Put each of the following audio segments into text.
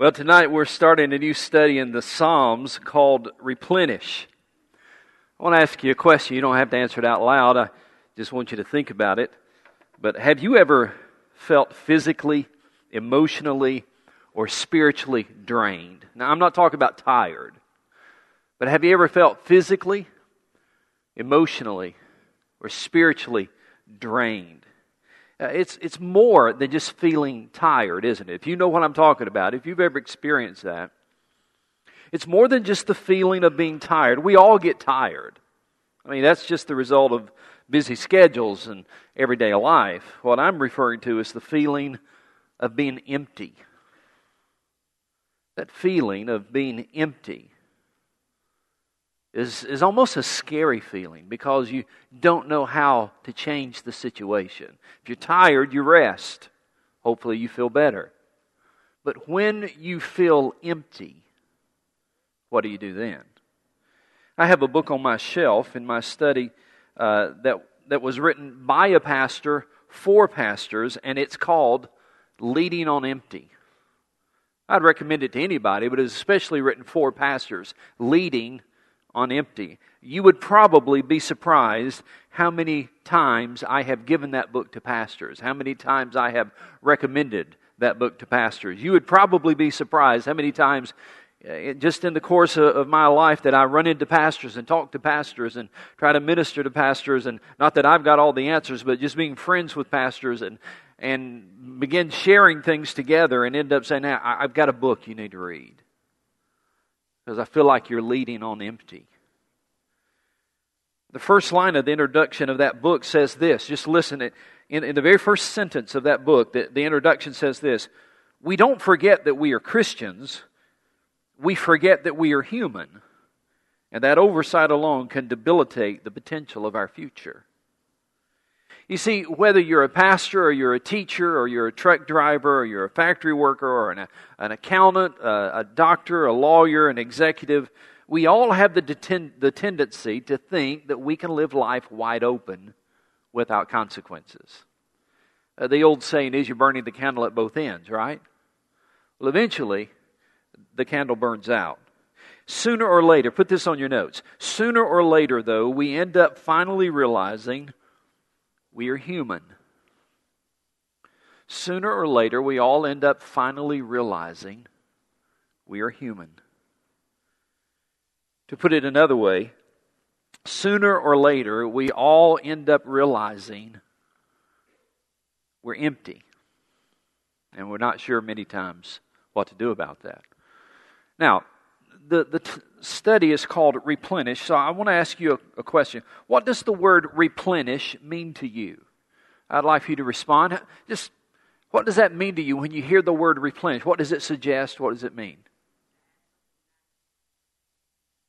Well, tonight we're starting a new study in the Psalms called Replenish. I want to ask you a question. You don't have to answer it out loud. I just want you to think about it. But have you ever felt physically, emotionally, or spiritually drained? Now, I'm not talking about tired, but have you ever felt physically, emotionally, or spiritually drained? Uh, it's, it's more than just feeling tired, isn't it? If you know what I'm talking about, if you've ever experienced that, it's more than just the feeling of being tired. We all get tired. I mean, that's just the result of busy schedules and everyday life. What I'm referring to is the feeling of being empty. That feeling of being empty is, is almost a scary feeling because you don't know how to change the situation. If you're tired, you rest. Hopefully, you feel better. But when you feel empty, what do you do then? I have a book on my shelf in my study uh, that, that was written by a pastor for pastors, and it's called Leading on Empty. I'd recommend it to anybody, but it's especially written for pastors, Leading on empty. You would probably be surprised how many times I have given that book to pastors, how many times I have recommended that book to pastors. You would probably be surprised how many times uh, just in the course of my life that I run into pastors and talk to pastors and try to minister to pastors and not that I've got all the answers but just being friends with pastors and and begin sharing things together and end up saying, now, I've got a book you need to read because I feel like you're leading on empty. The first line of the introduction of that book says this. Just listen. In, in the very first sentence of that book, the, the introduction says this We don't forget that we are Christians, we forget that we are human. And that oversight alone can debilitate the potential of our future. You see, whether you're a pastor or you're a teacher or you're a truck driver or you're a factory worker or an, an accountant, a, a doctor, a lawyer, an executive, we all have the, deten- the tendency to think that we can live life wide open without consequences. Uh, the old saying is you're burning the candle at both ends, right? Well, eventually, the candle burns out. Sooner or later, put this on your notes. Sooner or later, though, we end up finally realizing we are human. Sooner or later, we all end up finally realizing we are human. To put it another way, sooner or later, we all end up realizing we're empty. And we're not sure many times what to do about that. Now, the, the t- study is called replenish. So I want to ask you a, a, question. What does the word replenish mean to you? I'd like you to respond. Just what does that mean to you when you hear the word replenish? What does it suggest? What does it mean?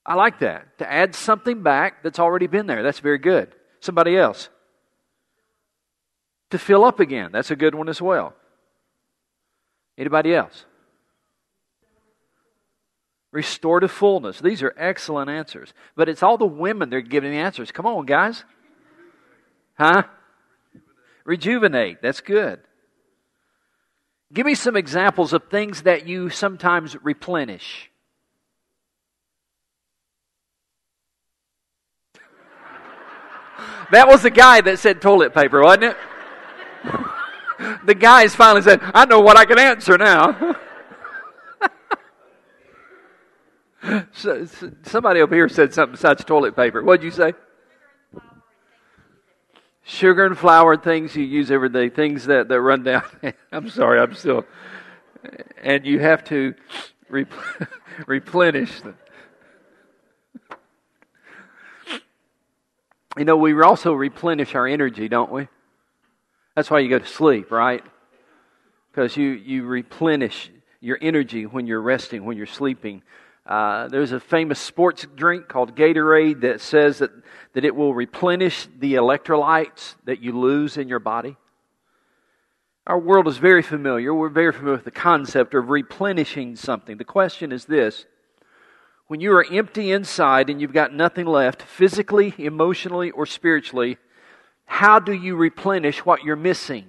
I like that. To add something back that's already been there. That's very good. Somebody else. To fill up again. That's a good one as well. Anybody else? Restore to fullness. These are excellent answers. But it's all the women that are giving the answers. Come on, guys. Huh? Rejuvenate. That's good. Give me some examples of things that you sometimes replenish. That was the guy that said toilet paper, wasn't it? the guys finally said, I know what I can answer now. so, somebody over here said something besides toilet paper. What'd you say? Sugar and flour, things you use every day, things that, that run down. I'm sorry, I'm still. And you have to replenish them. You know, we also replenish our energy, don't we? That's why you go to sleep, right? Because you, you replenish your energy when you're resting, when you're sleeping. Uh, there's a famous sports drink called Gatorade that says that, that it will replenish the electrolytes that you lose in your body. Our world is very familiar. We're very familiar with the concept of replenishing something. The question is this when you are empty inside and you've got nothing left, physically, emotionally, or spiritually, how do you replenish what you're missing?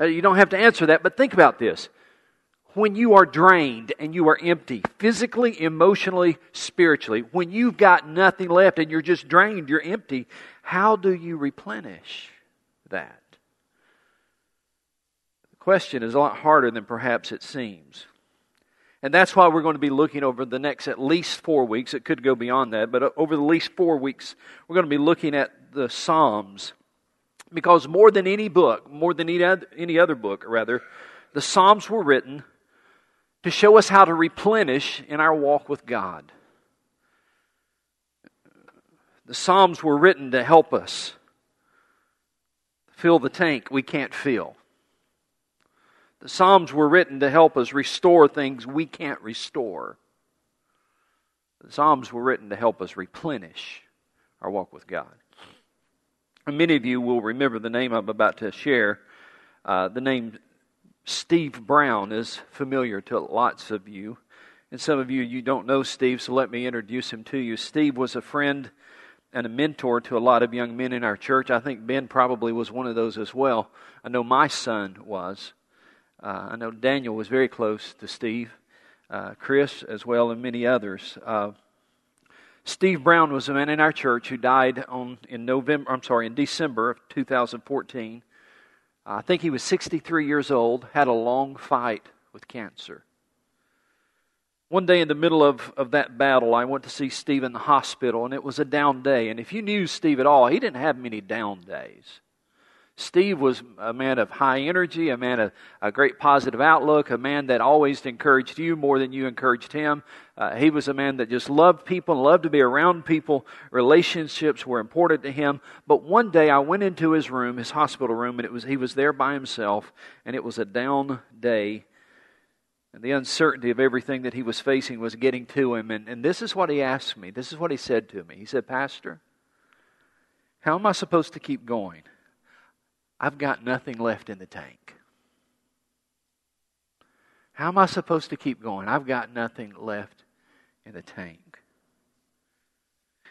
Uh, you don't have to answer that, but think about this. When you are drained and you are empty, physically, emotionally, spiritually, when you've got nothing left and you're just drained, you're empty, how do you replenish that? The question is a lot harder than perhaps it seems. And that's why we're going to be looking over the next at least four weeks. It could go beyond that, but uh, over the least four weeks, we're going to be looking at the Psalms. Because more than any book, more than any other book, rather, the Psalms were written to show us how to replenish in our walk with God. The Psalms were written to help us fill the tank we can't fill. The Psalms were written to help us restore things we can't restore. The Psalms were written to help us replenish our walk with God. And many of you will remember the name I'm about to share. Uh, the name Steve Brown is familiar to lots of you. And some of you, you don't know Steve, so let me introduce him to you. Steve was a friend and a mentor to a lot of young men in our church. I think Ben probably was one of those as well. I know my son was. Uh, I know Daniel was very close to Steve, uh, Chris as well, and many others. Uh, Steve Brown was a man in our church who died on in November. I'm sorry, in December of 2014. I think he was 63 years old, had a long fight with cancer. One day in the middle of, of that battle, I went to see Steve in the hospital, and it was a down day. And if you knew Steve at all, he didn't have many down days. Steve was a man of high energy, a man of a great positive outlook, a man that always encouraged you more than you encouraged him. Uh, he was a man that just loved people and loved to be around people. Relationships were important to him. But one day I went into his room, his hospital room, and it was he was there by himself, and it was a down day. And the uncertainty of everything that he was facing was getting to him. And, and this is what he asked me. This is what he said to me. He said, Pastor, how am I supposed to keep going? I've got nothing left in the tank. How am I supposed to keep going? I've got nothing left in the tank.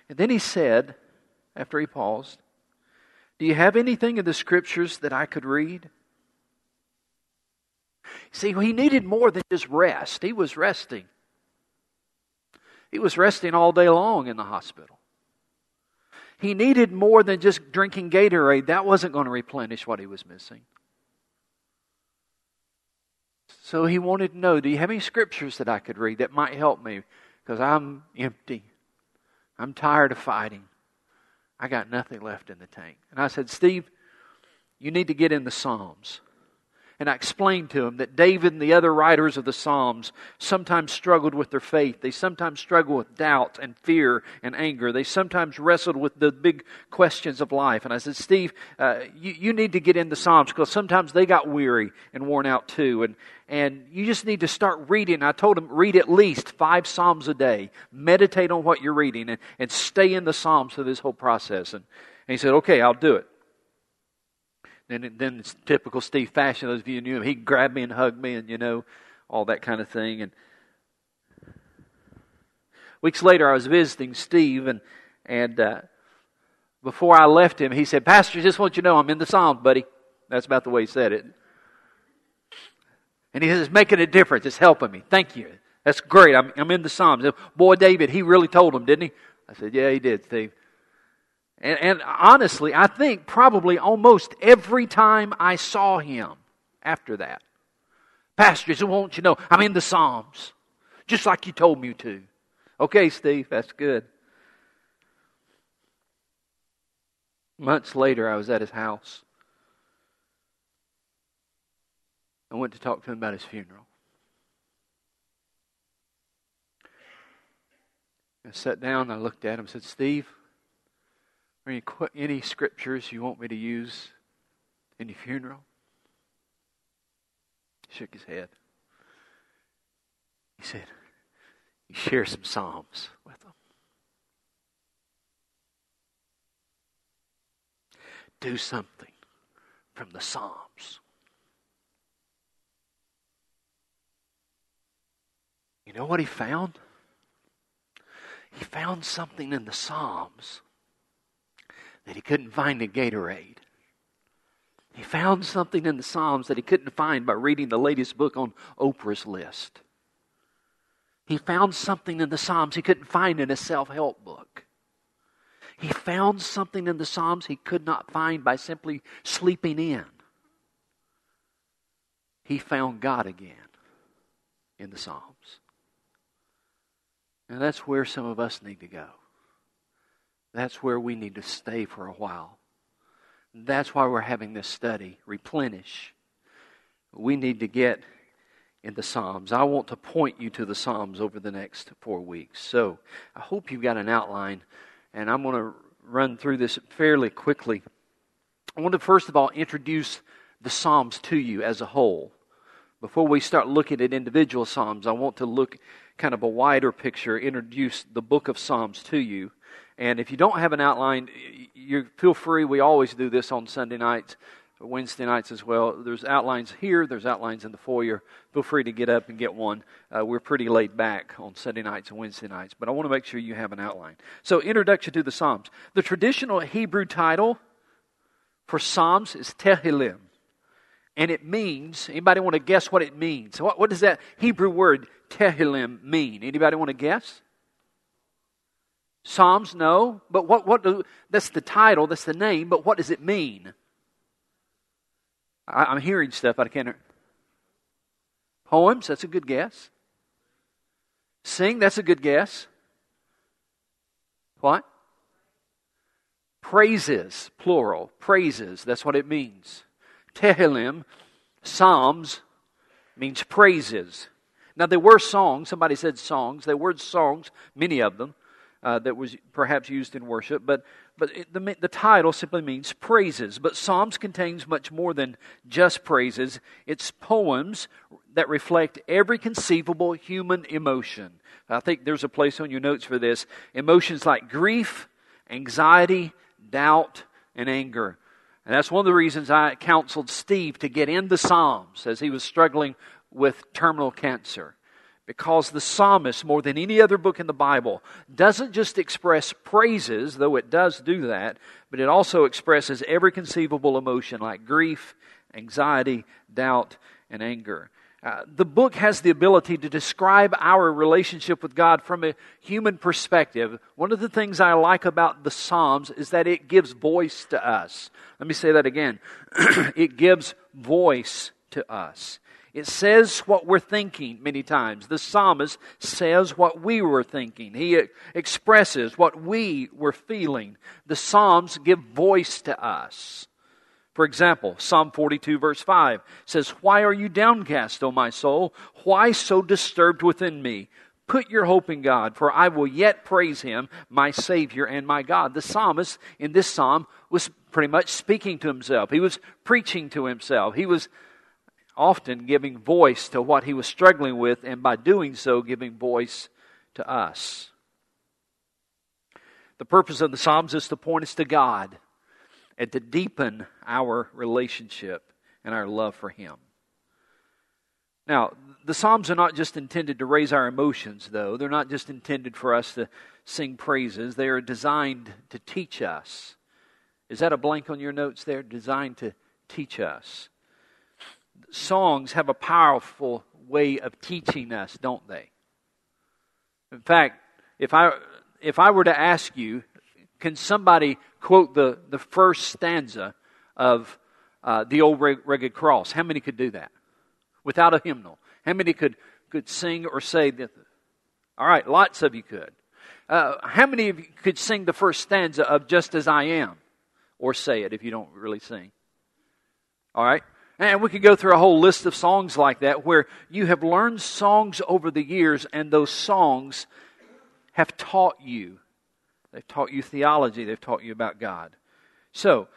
And then he said, after he paused, Do you have anything in the scriptures that I could read? See, he needed more than just rest. He was resting. He was resting all day long in the hospital. He needed more than just drinking Gatorade. That wasn't going to replenish what he was missing. So he wanted to know Do you have any scriptures that I could read that might help me? Because I'm empty. I'm tired of fighting. I got nothing left in the tank. And I said, Steve, you need to get in the Psalms. And I explained to him that David and the other writers of the Psalms sometimes struggled with their faith. They sometimes struggled with doubt and fear and anger. They sometimes wrestled with the big questions of life. And I said, Steve, uh, you, you need to get in the Psalms because sometimes they got weary and worn out too. And, and you just need to start reading. I told him, read at least five Psalms a day. Meditate on what you're reading and, and stay in the Psalms through this whole process. And, and he said, okay, I'll do it. And then it's typical Steve fashion. Those of you who knew him, he grabbed me and hugged me, and you know, all that kind of thing. And weeks later, I was visiting Steve, and and uh, before I left him, he said, "Pastor, just want you to know, I'm in the Psalms, buddy." That's about the way he said it. And he says, "It's making a difference. It's helping me. Thank you. That's great. I'm, I'm in the Psalms." Boy, David, he really told him, didn't he? I said, "Yeah, he did, Steve." And, and honestly, I think probably almost every time I saw him after that, Pastor, I want you to know I'm in the Psalms, just like you told me to. Okay, Steve, that's good. Months later, I was at his house. I went to talk to him about his funeral. I sat down I looked at him and said, Steve, any, any scriptures you want me to use in your funeral? He shook his head. He said, You share some Psalms with them. Do something from the Psalms. You know what he found? He found something in the Psalms that he couldn't find a Gatorade. He found something in the Psalms that he couldn't find by reading the latest book on Oprah's list. He found something in the Psalms he couldn't find in a self help book. He found something in the Psalms he could not find by simply sleeping in. He found God again in the Psalms. And that's where some of us need to go. That's where we need to stay for a while. That's why we're having this study, replenish. We need to get in the Psalms. I want to point you to the Psalms over the next four weeks. So I hope you've got an outline, and I'm going to run through this fairly quickly. I want to first of all introduce the Psalms to you as a whole. Before we start looking at individual Psalms, I want to look kind of a wider picture, introduce the book of Psalms to you. And if you don't have an outline, you feel free. We always do this on Sunday nights, Wednesday nights as well. There's outlines here. There's outlines in the foyer. Feel free to get up and get one. Uh, we're pretty laid back on Sunday nights and Wednesday nights, but I want to make sure you have an outline. So, introduction to the Psalms. The traditional Hebrew title for Psalms is Tehillim, and it means. Anybody want to guess what it means? What, what does that Hebrew word Tehillim mean? Anybody want to guess? Psalms, no. But what, what do, that's the title, that's the name, but what does it mean? I, am hearing stuff I can't. Poems, that's a good guess. Sing, that's a good guess. What? Praises, plural. Praises, that's what it means. Tehillim, Psalms, means praises. Now, there were songs. Somebody said songs. There were songs, many of them uh, that was perhaps used in worship, but, but it, the, the title simply means praises. But Psalms contains much more than just praises, it's poems that reflect every conceivable human emotion. I think there's a place on your notes for this. Emotions like grief, anxiety, doubt, and anger. And that's one of the reasons I counseled Steve to get in the Psalms as he was struggling with terminal cancer. Because the psalmist, more than any other book in the Bible, doesn't just express praises, though it does do that, but it also expresses every conceivable emotion like grief, anxiety, doubt, and anger. Uh, the book has the ability to describe our relationship with God from a human perspective. One of the things I like about the Psalms is that it gives voice to us. Let me say that again. it gives voice to us. It says what we're thinking many times. The psalmist says what we were thinking. He expresses what we were feeling. The Psalms give voice to us. For example, Psalm 42, verse 5 says, Why are you downcast, O my soul? Why so disturbed within me? Put your hope in God, for I will yet praise him, my Savior and my God. The psalmist in this psalm was pretty much speaking to himself. He was preaching to himself. He was often giving voice to what he was struggling with, and by doing so, giving voice to us. The purpose of the Psalms is to point us to God and to deepen our relationship and our love for Him. Now, the Psalms are not just intended to raise our emotions, though. They're not just intended for us to sing praises. They are designed to teach us. Is that a blank on your notes there? Designed to teach us songs have a powerful way of teaching us, don't they? In fact, if I if I were to ask you, can somebody quote the, the first stanza of uh, the old rugged cross? How many could do that without a hymnal? How many could could sing or say that? All right, lots of you could. Uh, how many of you could sing the first stanza of "Just as I Am," or say it if you don't really sing? All right. And we could go through a whole list of songs like that where you have learned songs over the years, and those songs have taught you. They've taught you theology, they've taught you about God. So,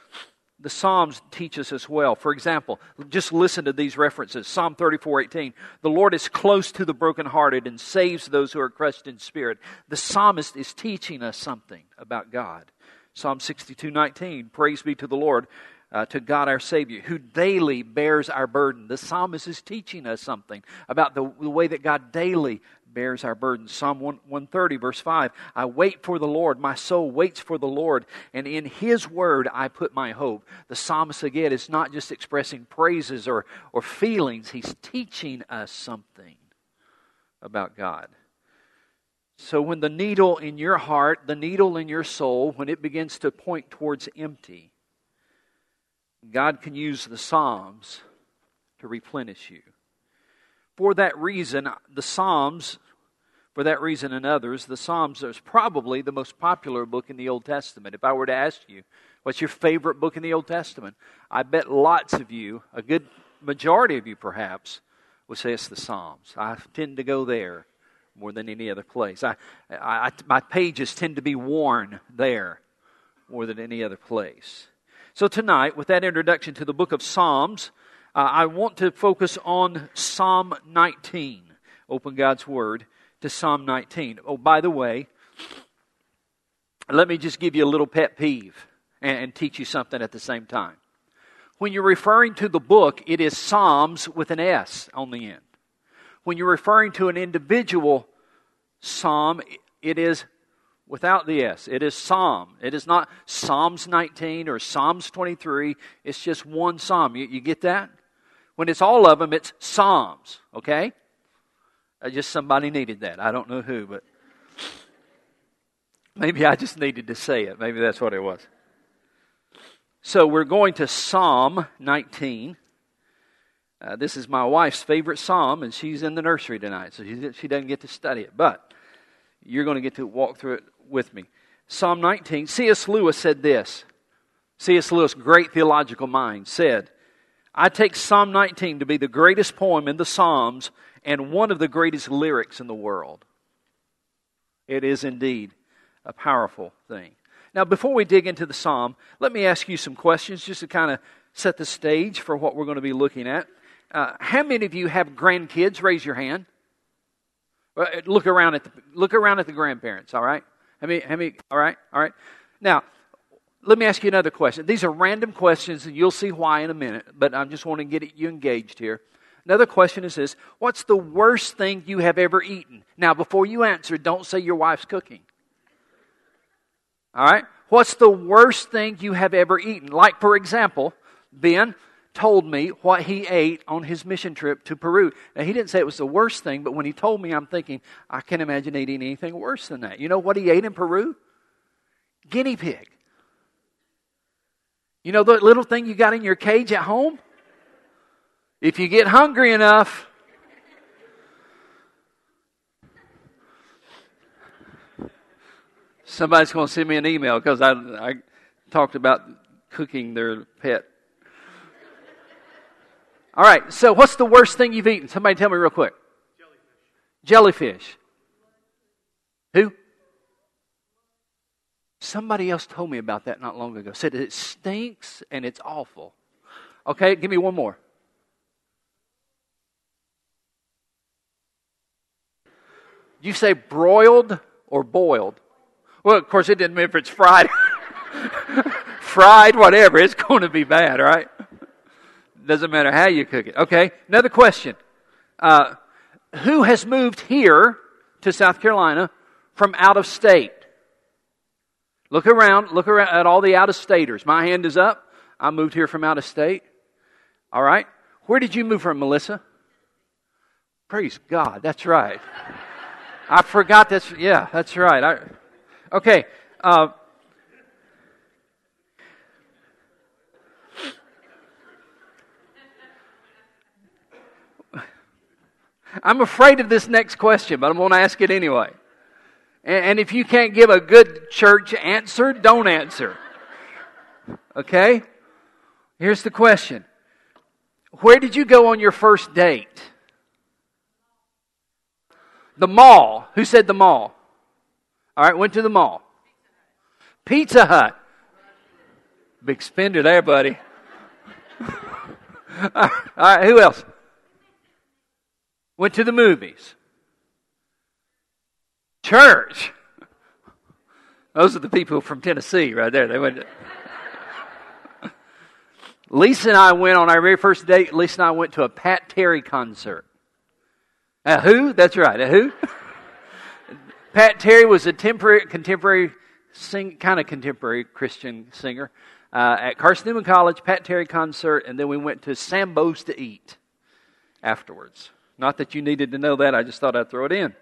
the Psalms teach us as well. For example, just listen to these references. Psalm 34 18. The Lord is close to the brokenhearted and saves those who are crushed in spirit. The psalmist is teaching us something about God. Psalm 62 19. Praise be to the Lord uh, to God our Savior, who daily bears our burden. The psalmist is teaching us something about the, the way that God daily bears our burden. Psalm 130, verse 5 I wait for the Lord. My soul waits for the Lord, and in His word I put my hope. The psalmist, again, is not just expressing praises or, or feelings, he's teaching us something about God. So when the needle in your heart, the needle in your soul, when it begins to point towards empty, God can use the Psalms to replenish you. For that reason, the Psalms, for that reason and others, the Psalms is probably the most popular book in the Old Testament. If I were to ask you, what's your favorite book in the Old Testament? I bet lots of you, a good majority of you perhaps, would say it's the Psalms. I tend to go there more than any other place. I, I, my pages tend to be worn there more than any other place. So tonight, with that introduction to the book of Psalms, uh, I want to focus on Psalm 19. Open God's Word to Psalm 19. Oh, by the way, let me just give you a little pet peeve and, and teach you something at the same time. When you're referring to the book, it is Psalms with an S on the end. When you're referring to an individual psalm, it is without the S. It is Psalm. It is not Psalms 19 or Psalms 23. It's just one psalm. You, you get that? When it's all of them, it's Psalms, okay? Uh, just somebody needed that. I don't know who, but maybe I just needed to say it. Maybe that's what it was. So we're going to Psalm 19. Uh, this is my wife's favorite psalm, and she's in the nursery tonight, so she, she doesn't get to study it. But you're going to get to walk through it with me. Psalm 19. C.S. Lewis said this. C.S. Lewis, great theological mind, said, I take Psalm 19 to be the greatest poem in the Psalms and one of the greatest lyrics in the world. It is indeed a powerful thing. Now, before we dig into the psalm, let me ask you some questions just to kind of set the stage for what we're going to be looking at. Uh, how many of you have grandkids? Raise your hand. Uh, look around at the look around at the grandparents. All right. How many? How many? All right. All right. Now, let me ask you another question. These are random questions, and you'll see why in a minute, but I just want to get you engaged here. Another question is this What's the worst thing you have ever eaten? Now, before you answer, don't say your wife's cooking. All right? What's the worst thing you have ever eaten? Like, for example, Ben told me what he ate on his mission trip to Peru. Now, he didn't say it was the worst thing, but when he told me, I'm thinking, I can't imagine eating anything worse than that. You know what he ate in Peru? Guinea pig. You know the little thing you got in your cage at home? If you get hungry enough, somebody's going to send me an email because I, I talked about cooking their pet. All right, so what's the worst thing you've eaten? Somebody tell me real quick. Jellyfish. Jellyfish. Who? Somebody else told me about that not long ago. Said it stinks and it's awful. Okay, give me one more. You say broiled or boiled? Well, of course, it didn't matter if it's fried. fried, whatever, it's going to be bad, right? Doesn't matter how you cook it. Okay, another question. Uh, who has moved here to South Carolina from out of state? Look around, look around at all the out of staters. My hand is up. I moved here from out of state. All right. Where did you move from, Melissa? Praise God. That's right. I forgot that's, yeah, that's right. I, okay. Uh, I'm afraid of this next question, but I'm going to ask it anyway. And if you can't give a good church answer, don't answer. Okay? Here's the question Where did you go on your first date? The mall. Who said the mall? All right, went to the mall. Pizza Hut. Big spender there, buddy. All right, who else? Went to the movies. Church. Those are the people from Tennessee right there. They went. To... Lisa and I went on our very first date. Lisa and I went to a Pat Terry concert. A who? That's right. A who? Pat Terry was a temporary, contemporary, sing, kind of contemporary Christian singer uh, at Carson Newman College, Pat Terry concert, and then we went to Sambo's to eat afterwards. Not that you needed to know that, I just thought I'd throw it in.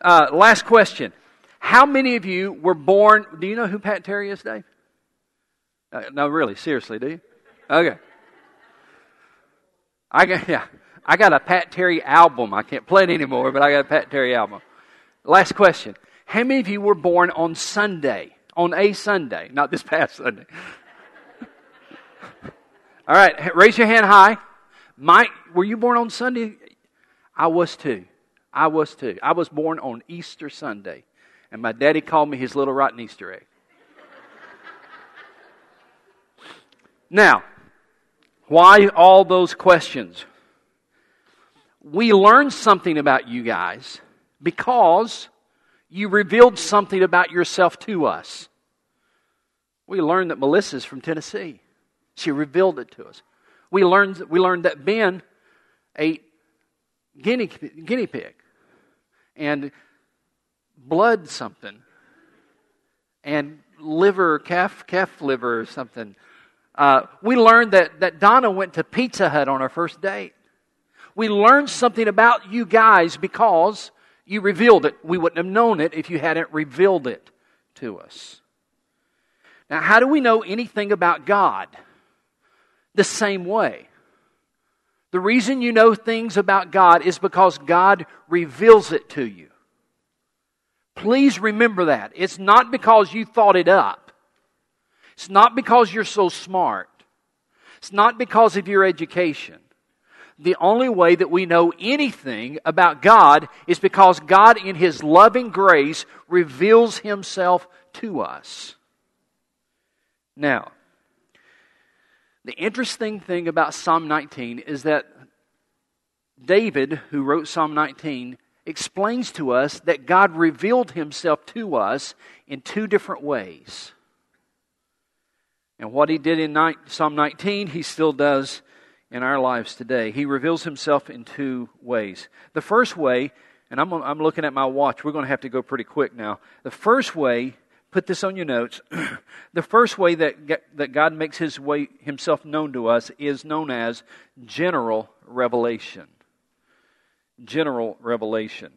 Uh, last question. How many of you were born? Do you know who Pat Terry is, Dave? Uh, no, really, seriously, do you? Okay. I got, yeah, I got a Pat Terry album. I can't play it anymore, but I got a Pat Terry album. Last question. How many of you were born on Sunday? On a Sunday, not this past Sunday. All right, raise your hand high. Mike, were you born on Sunday? I was too. I was too. I was born on Easter Sunday, and my daddy called me his little rotten Easter egg. now, why all those questions? We learned something about you guys because you revealed something about yourself to us. We learned that Melissa's from Tennessee. She revealed it to us. We learned, we learned that Ben ate guinea, guinea pig and blood something and liver, calf, calf liver or something. Uh, we learned that, that Donna went to Pizza Hut on our first date. We learned something about you guys because you revealed it. We wouldn't have known it if you hadn't revealed it to us. Now, how do we know anything about God? The same way. The reason you know things about God is because God reveals it to you. Please remember that. It's not because you thought it up. It's not because you're so smart. It's not because of your education the only way that we know anything about God is because God, in His loving grace, reveals Himself to us. Now, the interesting thing about Psalm 19 is that David, who wrote Psalm 19, explains to us that God revealed Himself to us in two different ways. And what He did in Psalm 19, He still does in our lives today. He reveals himself in two ways. The first way, and I'm, I'm looking at my watch, we're going to have to go pretty quick now. The first way, put this on your notes, the first way that, that God makes his way, himself known to us is known as general revelation. General revelation.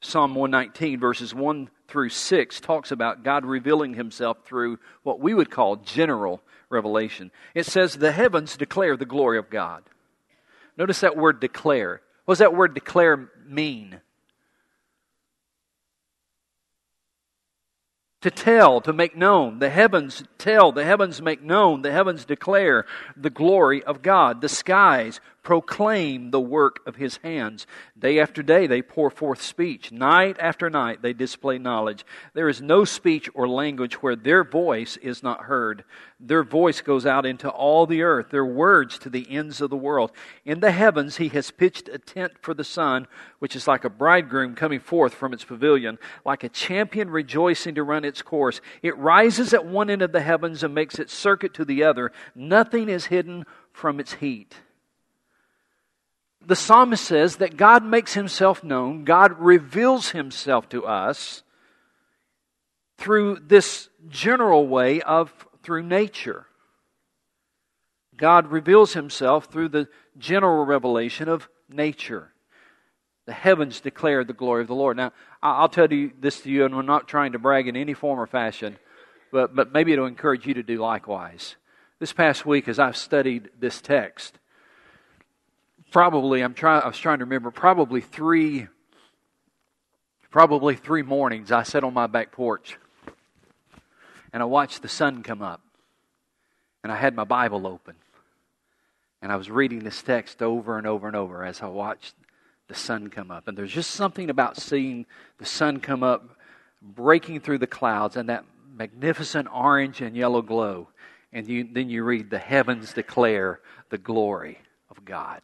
Psalm 119, verses 1 through 6, talks about God revealing himself through what we would call general revelation. It says, The heavens declare the glory of God. Notice that word declare. What does that word declare mean? To tell, to make known. The heavens tell, the heavens make known, the heavens declare the glory of God. The skies proclaim the work of his hands. Day after day they pour forth speech. Night after night they display knowledge. There is no speech or language where their voice is not heard. Their voice goes out into all the earth, their words to the ends of the world. In the heavens he has pitched a tent for the sun, which is like a bridegroom coming forth from its pavilion, like a champion rejoicing to run its course. It rises at one end of the heavens and makes its circuit to the other. Nothing is hidden from its heat the psalmist says that God makes himself known, God reveals himself to us through this general way of through nature. God reveals himself through the general revelation of nature. The heavens declare the glory of the Lord. Now, I'll tell you this to you, and I'm not trying to brag in any form or fashion, but, but maybe it'll encourage you to do likewise. This past week, as I've studied this text, probably I'm trying I was trying to remember probably three probably three mornings I sat on my back porch and I watched the sun come up and I had my Bible open and I was reading this text over and over and over as I watched the sun come up. And there's just something about seeing the sun come up breaking through the clouds and that magnificent orange and yellow glow. And you, then you read the heavens declare the glory of God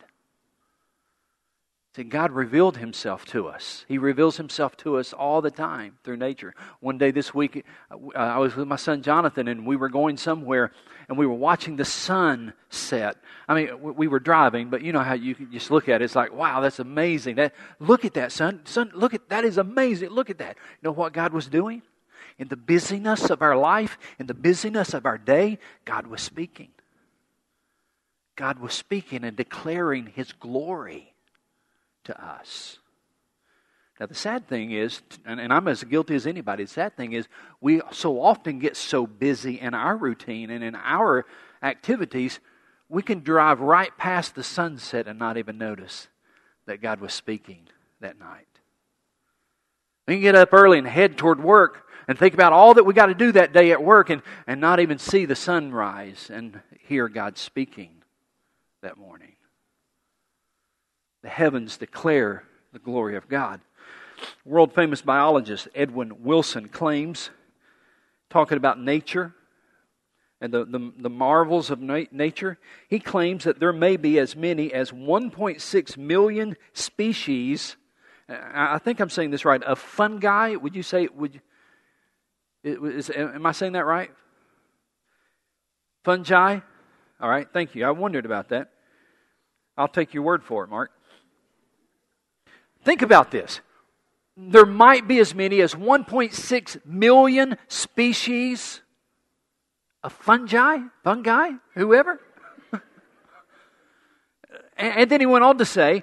See, God revealed himself to us. He reveals himself to us all the time through nature. One day this week, uh, I was with my son Jonathan, and we were going somewhere, and we were watching the sun set. I mean, we were driving, but you know how you can just look at it. It's like, wow, that's amazing. That, look at that, son. Son, look at that is amazing. Look at that. You know what God was doing? In the busyness of our life, in the busyness of our day, God was speaking. God was speaking and declaring His glory to us. Now, the sad thing is, and, and, I'm as guilty as anybody, the sad thing is, we so often get so busy in our routine and in our activities, we can drive right past the sunset and not even notice that God was speaking that night. We can get up early and head toward work and think about all that we got to do that day at work and, and not even see the sunrise and hear God speaking that morning. The heavens declare the glory of God. World famous biologist Edward Wilson claims, talking about nature and the, the, the marvels of na- nature, he claims that there may be as many as 1.6 million species. I think I'm saying this right. Of fungi, would you say? Would is, am I saying that right? Fungi. All right. Thank you. I wondered about that. I'll take your word for it, Mark. Think about this. There might be as many as 1.6 million species of fungi, fungi, whoever. and then he went on to say,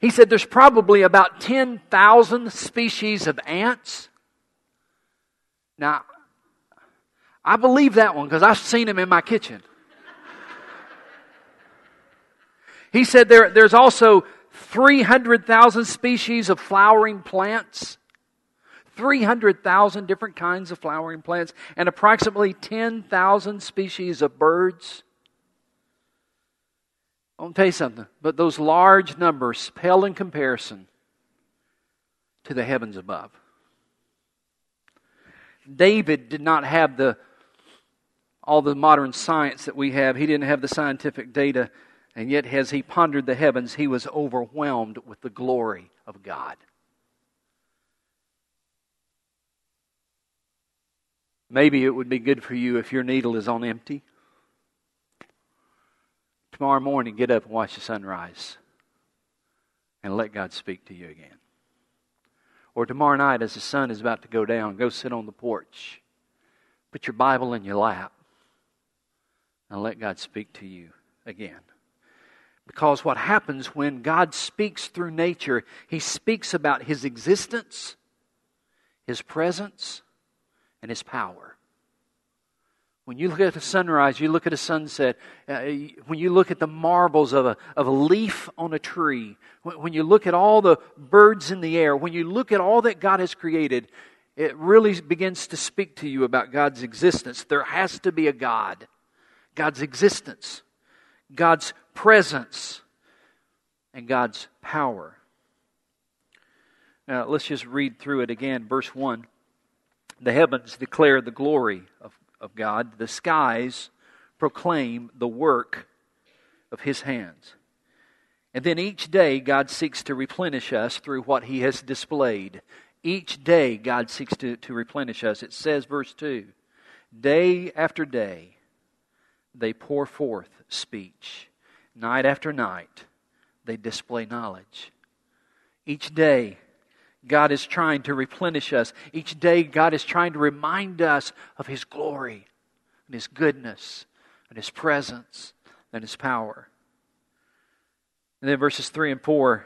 he said there's probably about 10,000 species of ants. Now, I believe that one because I've seen them in my kitchen. he said there, there's also 300,000 species of flowering plants, 300,000 different kinds of flowering plants, and approximately 10,000 species of birds. I'll tell you something, but those large numbers pale in comparison to the heavens above. David did not have the all the modern science that we have. He didn't have the scientific data and yet, as he pondered the heavens, he was overwhelmed with the glory of God. Maybe it would be good for you if your needle is on empty. Tomorrow morning, get up and watch the sunrise and let God speak to you again. Or tomorrow night, as the sun is about to go down, go sit on the porch. Put your Bible in your lap and let God speak to you again. Because what happens when God speaks through nature, He speaks about His existence, His presence, and His power. When you look at a sunrise, you look at a sunset, uh, when you look at the marbles of a, of a leaf on a tree, when, when you look at all the birds in the air, when you look at all that God has created, it really begins to speak to you about God's existence. There has to be a God, God's existence. God's presence and God's power. Now, let's just read through it again. Verse 1 The heavens declare the glory of, of God, the skies proclaim the work of His hands. And then each day, God seeks to replenish us through what He has displayed. Each day, God seeks to, to replenish us. It says, verse 2 Day after day, they pour forth speech. Night after night, they display knowledge. Each day, God is trying to replenish us. Each day, God is trying to remind us of His glory and His goodness and His presence and His power. And then verses 3 and 4,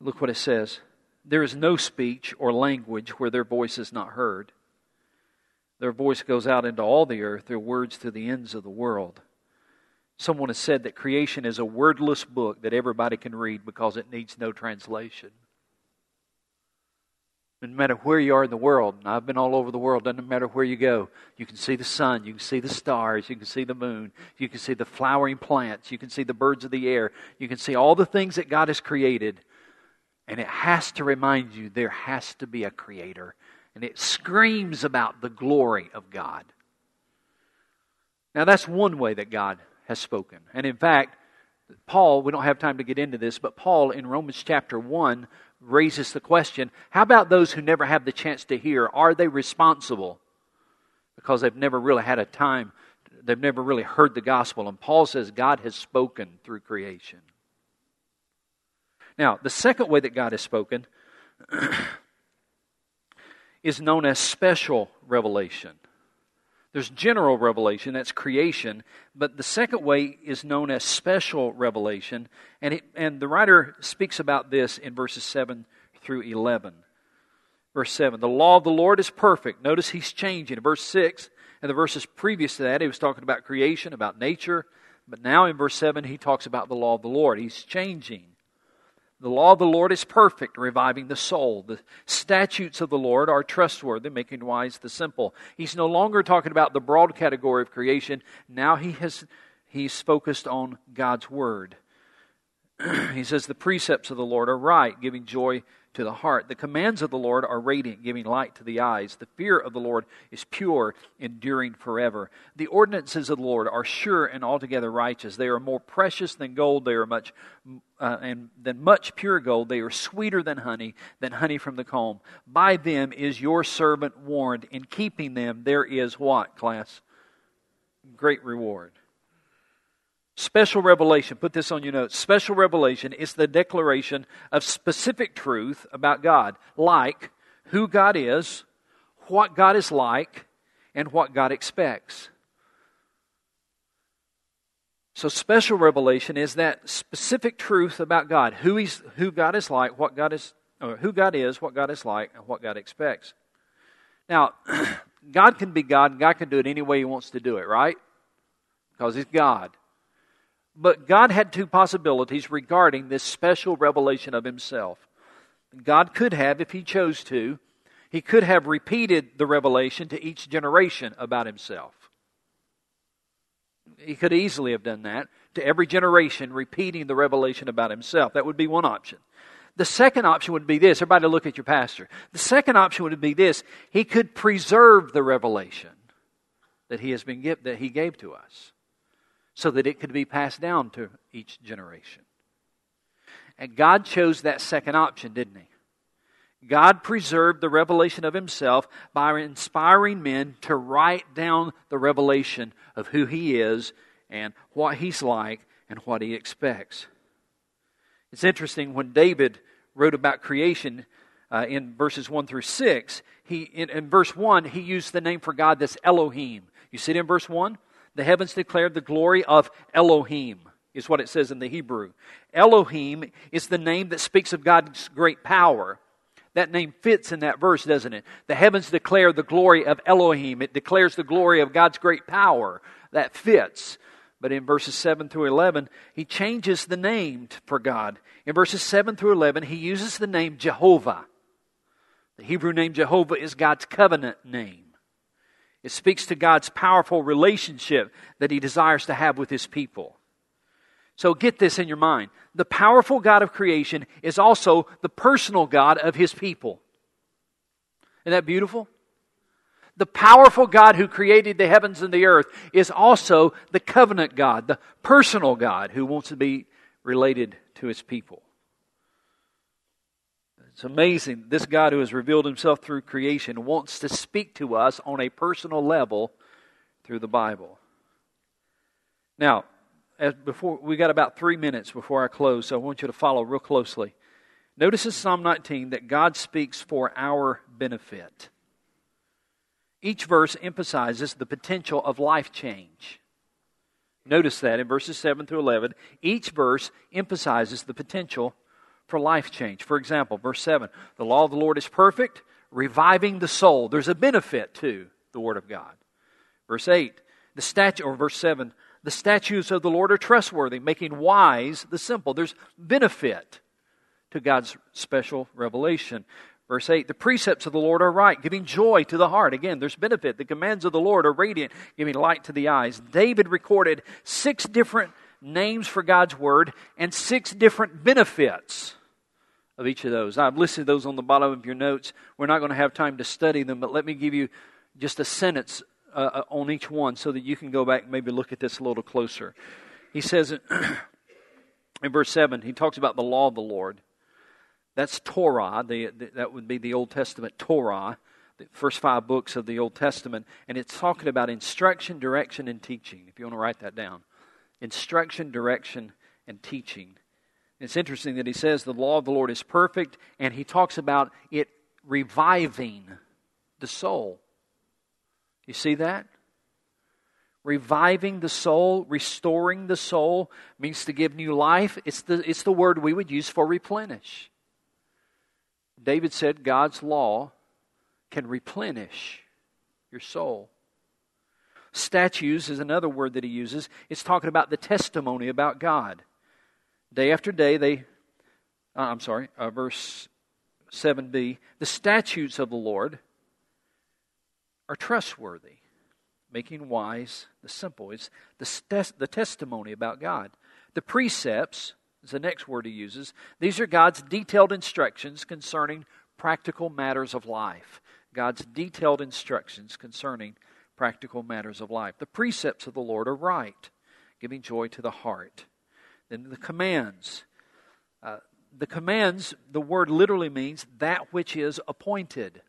look what it says. There is no speech or language where their voice is not heard. Their voice goes out into all the earth, their words to the ends of the world. Someone has said that creation is a wordless book that everybody can read because it needs no translation. No matter where you are in the world, and I've been all over the world, doesn't matter where you go, you can see the sun, you can see the stars, you can see the moon, you can see the flowering plants, you can see the birds of the air, you can see all the things that God has created. And it has to remind you there has to be a creator and it screams about the glory of God. Now, that's one way that God has spoken. And in fact, Paul, we don't have time to get into this, but Paul in Romans chapter 1 raises the question how about those who never have the chance to hear? Are they responsible? Because they've never really had a time, they've never really heard the gospel. And Paul says God has spoken through creation. Now, the second way that God has spoken is known as special revelation. There's general revelation, that's creation, but the second way is known as special revelation, and, it, and the writer speaks about this in verses 7 through 11. Verse 7 The law of the Lord is perfect. Notice he's changing. In verse 6 and the verses previous to that, he was talking about creation, about nature, but now in verse 7, he talks about the law of the Lord. He's changing. The law of the Lord is perfect, reviving the soul. The statutes of the Lord are trustworthy, making wise the simple. He's no longer talking about the broad category of creation. Now he has he's focused on God's word. he says the precepts of the Lord are right, giving joy to the heart. The commands of the Lord are radiant, giving light to the eyes. The fear of the Lord is pure, enduring forever. The ordinances of the Lord are sure and altogether righteous. They are more precious than gold. They are much uh, and than much pure gold. They are sweeter than honey, than honey from the comb. By them is your servant warned. In keeping them, there is what, class? Great reward. Special revelation, put this on your notes. Special revelation is the declaration of specific truth about God, like who God is, what God is like, and what God expects. So, special revelation is that specific truth about God, who, he's, who God is like, what God is, who God is, what God is like, and what God expects. Now, God can be God, and God can do it any way He wants to do it, right? Because He's God. But God had two possibilities regarding this special revelation of Himself. God could have, if He chose to, He could have repeated the revelation to each generation about Himself. He could easily have done that to every generation, repeating the revelation about Himself. That would be one option. The second option would be this. Everybody look at your pastor. The second option would be this. He could preserve the revelation that he has been that he gave to us so that it could be passed down to each generation. And God chose that second option, didn't He? God preserved the revelation of Himself by inspiring men to write down the revelation of who He is and what He's like and what He expects. It's interesting when David wrote about creation uh, in verses 1 through 6, he, in, in verse 1, he used the name for God that's Elohim. You see it in verse 1? The heavens declared the glory of Elohim, is what it says in the Hebrew. Elohim is the name that speaks of God's great power. That name fits in that verse, doesn't it? The heavens declare the glory of Elohim. It declares the glory of God's great power. That fits. But in verses 7 through 11, he changes the name for God. In verses 7 through 11, he uses the name Jehovah. The Hebrew name Jehovah is God's covenant name. It speaks to God's powerful relationship that He desires to have with His people. So get this in your mind. The powerful God of creation is also the personal God of His people. Isn't that beautiful? The powerful God who created the heavens and the earth is also the covenant God, the personal God who wants to be related to His people. It's amazing. This God who has revealed himself through creation wants to speak to us on a personal level through the Bible. Now, as before we got about three minutes before I close, so I want you to follow real closely. Notice in Psalm 19 that God speaks for our benefit. Each verse emphasizes the potential of life change. Notice that in verses 7 through 11, each verse emphasizes the potential for life change. For example, verse 7 the law of the Lord is perfect, reviving the soul. There's a benefit to the Word of God. Verse 8, the statute, or verse 7, the statutes of the Lord are trustworthy, making wise the simple. There's benefit to God's special revelation. Verse 8, the precepts of the Lord are right, giving joy to the heart. Again, there's benefit. The commands of the Lord are radiant, giving light to the eyes. David recorded six different names for God's word and six different benefits of each of those. I've listed those on the bottom of your notes. We're not going to have time to study them, but let me give you just a sentence uh, uh on each one so that you can go back and maybe look at this a little closer. He says, In verse 7, he talks about the law of the Lord. That's Torah. The, the, that would be the Old Testament Torah, the first five books of the Old Testament. And it's talking about instruction, direction, and teaching, if you want to write that down. Instruction, direction, and teaching. It's interesting that he says the law of the Lord is perfect, and he talks about it reviving the soul. You see that? Reviving the soul, restoring the soul means to give new life. It's the, it's the word we would use for replenish. David said God's law can replenish your soul. Statutes is another word that he uses. It's talking about the testimony about God. Day after day, they, uh, I'm sorry, uh, verse 7b, the statutes of the Lord are trustworthy, making wise the simple. It's the, the testimony about God. The precepts is the next word he uses. These are God's detailed instructions concerning practical matters of life. God's detailed instructions concerning practical matters of life. The precepts of the Lord are right, giving joy to the heart. Then the commands. Uh, the commands, the word literally means that which is appointed.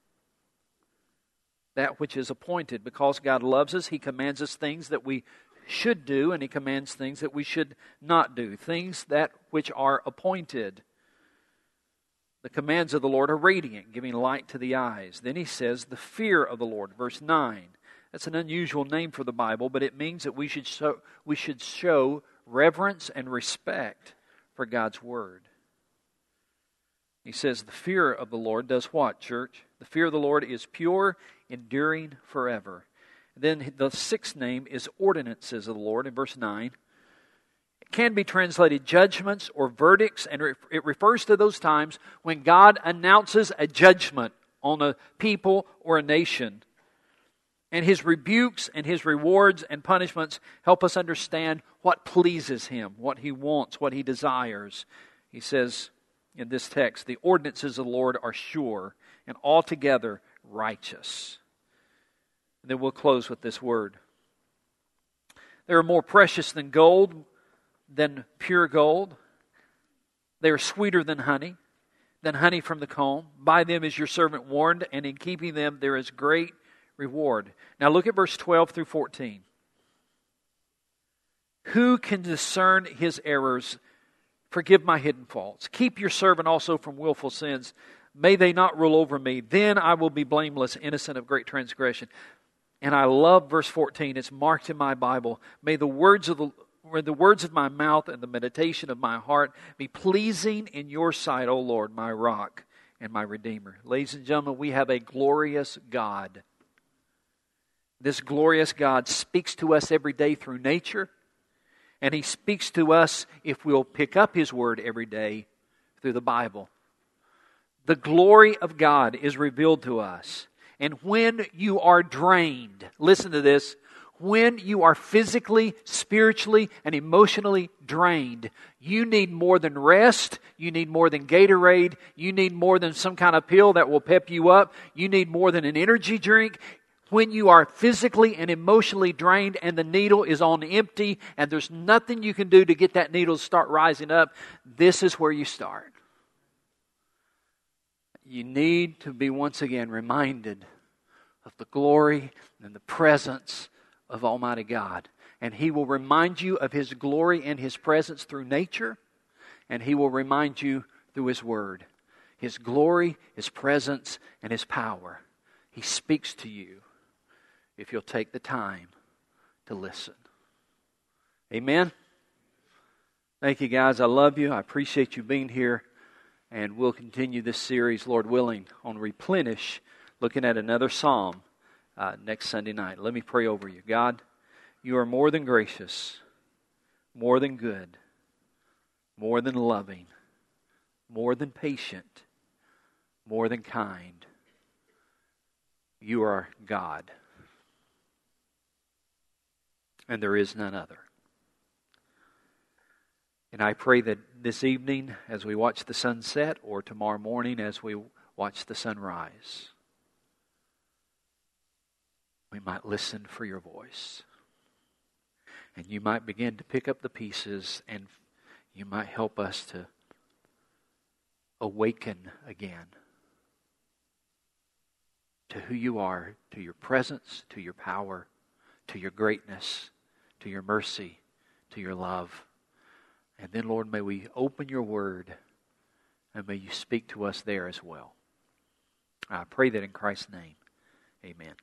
That which is appointed. Because God loves us, He commands us things that we should do, and He commands things that we should not do. Things that which are appointed. The commands of the Lord are radiant, giving light to the eyes. Then He says, the fear of the Lord, verse 9. That's an unusual name for the Bible, but it means that we should show, we should show reverence and respect for God's Word. He says, The fear of the Lord does what, church? The fear of the Lord is pure, enduring forever. then the sixth name is ordinances of the Lord in verse 9. It can be translated judgments or verdicts, and it refers to those times when God announces a judgment on a people or a nation. And his rebukes and his rewards and punishments help us understand what pleases him, what he wants, what he desires. He says in this text, the ordinances of the Lord are sure and altogether righteous. And then we'll close with this word. They are more precious than gold, than pure gold. They are sweeter than honey, than honey from the comb. By them is your servant warned, and in keeping them there is great reward. Now look at verse 12 through 14. Who can discern his errors? Forgive my hidden faults. Keep your servant also from willful sins. May they not rule over me. Then I will be blameless, innocent of great transgression. And I love verse 14. It's marked in my Bible. May the words of the the words of my mouth and the meditation of my heart be pleasing in your sight, O Lord, my rock and my redeemer. Ladies and gentlemen, we have a glorious God this glorious God speaks to us every day through nature, and He speaks to us if we'll pick up His Word every day through the Bible. The glory of God is revealed to us. And when you are drained, listen to this, when you are physically, spiritually, and emotionally drained, you need more than rest. You need more than Gatorade. You need more than some kind of pill that will pep you up. You need more than an energy drink when you are physically and emotionally drained and the needle is on empty and there's nothing you can do to get that needle to start rising up, this is where you start. You need to be once again reminded of the glory and the presence of Almighty God. And He will remind you of His glory and His presence through nature, and He will remind you through His Word. His glory, His presence, and His power. He speaks to you if you'll take the time to listen. Amen. Thank you, guys. I love you. I appreciate you being here. And we'll continue this series, Lord willing, on replenish, looking at another psalm uh, next Sunday night. Let me pray over you. God, you are more than gracious, more than good, more than loving, more than patient, more than kind. You are God and there is none other. And I pray that this evening, as we watch the sunset, or tomorrow morning as we watch the sunrise, we might listen for your voice. And you might begin to pick up the pieces and you might help us to awaken again to who you are, to your presence, to your power, to your greatness, to your mercy, to your love. And then, Lord, may we open your word and may you speak to us there as well. I pray that in Christ's name. Amen.